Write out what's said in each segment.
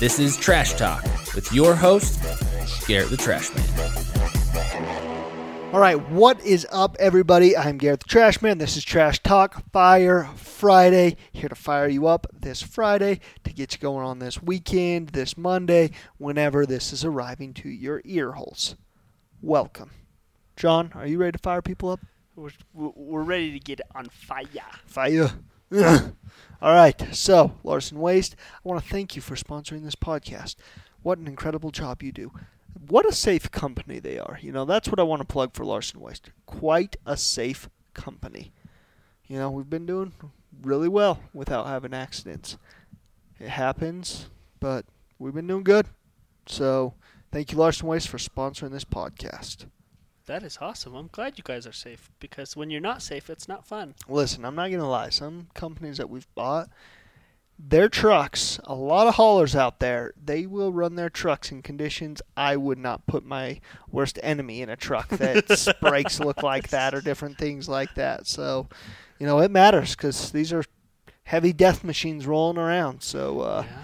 This is Trash Talk with your host, Garrett the Trash Man. All right, what is up, everybody? I'm Garrett the Trash Man. This is Trash Talk Fire Friday. Here to fire you up this Friday to get you going on this weekend, this Monday, whenever this is arriving to your ear holes. Welcome. John, are you ready to fire people up? We're, we're ready to get on fire. Fire. All right, so Larson Waste, I want to thank you for sponsoring this podcast. What an incredible job you do. What a safe company they are. You know, that's what I want to plug for Larson Waste. Quite a safe company. You know, we've been doing really well without having accidents. It happens, but we've been doing good. So, thank you, Larson Waste, for sponsoring this podcast. That is awesome. I'm glad you guys are safe because when you're not safe, it's not fun. Listen, I'm not going to lie. Some companies that we've bought, their trucks, a lot of haulers out there, they will run their trucks in conditions I would not put my worst enemy in a truck that brakes look like that or different things like that. So, you know, it matters because these are heavy death machines rolling around. So, uh, yeah.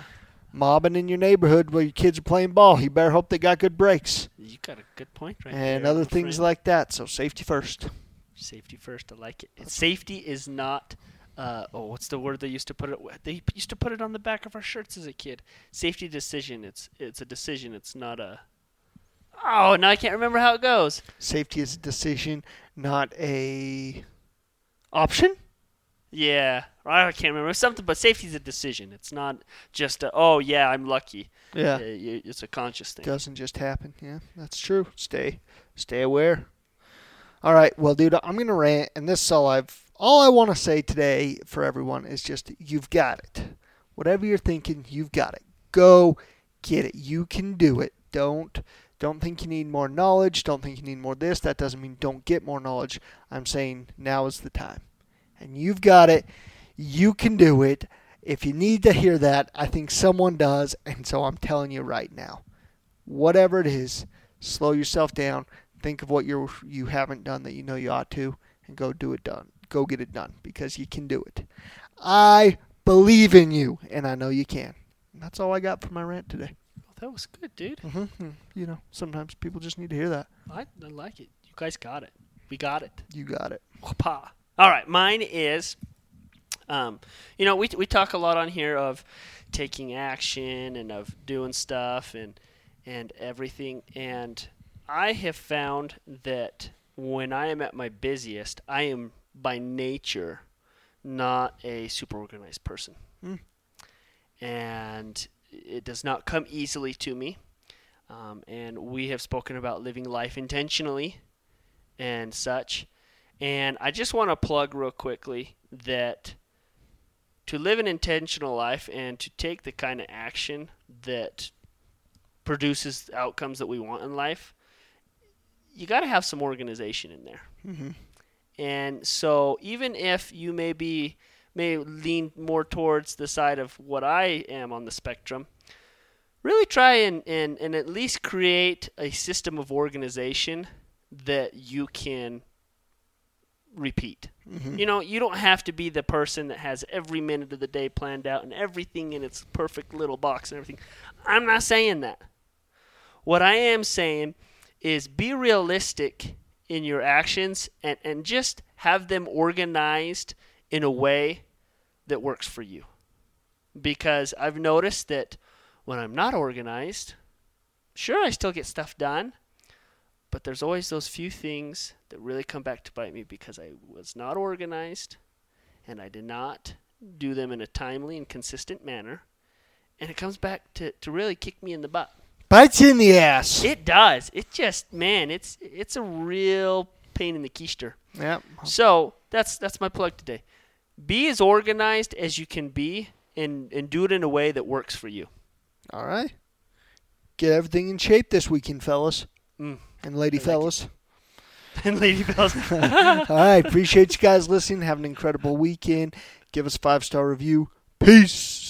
Mobbing in your neighborhood while your kids are playing ball, you better hope they got good brakes You got a good point right and there, other things friend. like that. So, safety first. safety first. I like it. Safety is not. Uh, oh, what's the word they used to put it? They used to put it on the back of our shirts as a kid. Safety decision. It's it's a decision. It's not a. Oh, now I can't remember how it goes. Safety is a decision, not a option. Yeah, I can't remember something. But safety's a decision. It's not just a, oh yeah, I'm lucky. Yeah. It's a conscious thing. doesn't just happen. Yeah, that's true. Stay, stay aware. All right, well, dude, I'm gonna rant, and this is all I've, all I want to say today for everyone is just you've got it. Whatever you're thinking, you've got it. Go get it. You can do it. Don't, don't think you need more knowledge. Don't think you need more this. That doesn't mean don't get more knowledge. I'm saying now is the time, and you've got it. You can do it. If you need to hear that, I think someone does, and so I'm telling you right now whatever it is, slow yourself down. Think of what you you haven't done that you know you ought to, and go do it done. Go get it done because you can do it. I believe in you, and I know you can. And that's all I got for my rant today. Oh, that was good, dude. Mm-hmm. You know, sometimes people just need to hear that. I, I like it. You guys got it. We got it. You got it. All right, mine is, um, you know, we we talk a lot on here of taking action and of doing stuff and and everything, and I have found that when I am at my busiest, I am by nature not a super organized person, Hmm. and it does not come easily to me. Um, and we have spoken about living life intentionally and such. And I just want to plug real quickly that to live an intentional life and to take the kind of action that produces outcomes that we want in life, you got to have some organization in there. Mm-hmm. And so even if you may be may lean more towards the side of what I am on the spectrum, really try and, and, and at least create a system of organization that you can repeat. Mm-hmm. You know, you don't have to be the person that has every minute of the day planned out and everything in its perfect little box and everything. I'm not saying that. What I am saying is be realistic in your actions and, and just have them organized in a way that works for you. Because I've noticed that when I'm not organized, sure, I still get stuff done, but there's always those few things that really come back to bite me because I was not organized and I did not do them in a timely and consistent manner. And it comes back to, to really kick me in the butt. Bites in the ass. It does. It just man, it's it's a real pain in the keister. Yeah. So that's that's my plug today. Be as organized as you can be and, and do it in a way that works for you. All right. Get everything in shape this weekend, fellas Mm. and lady I like it. And Lady Bells. All right. Appreciate you guys listening. Have an incredible weekend. Give us a five star review. Peace.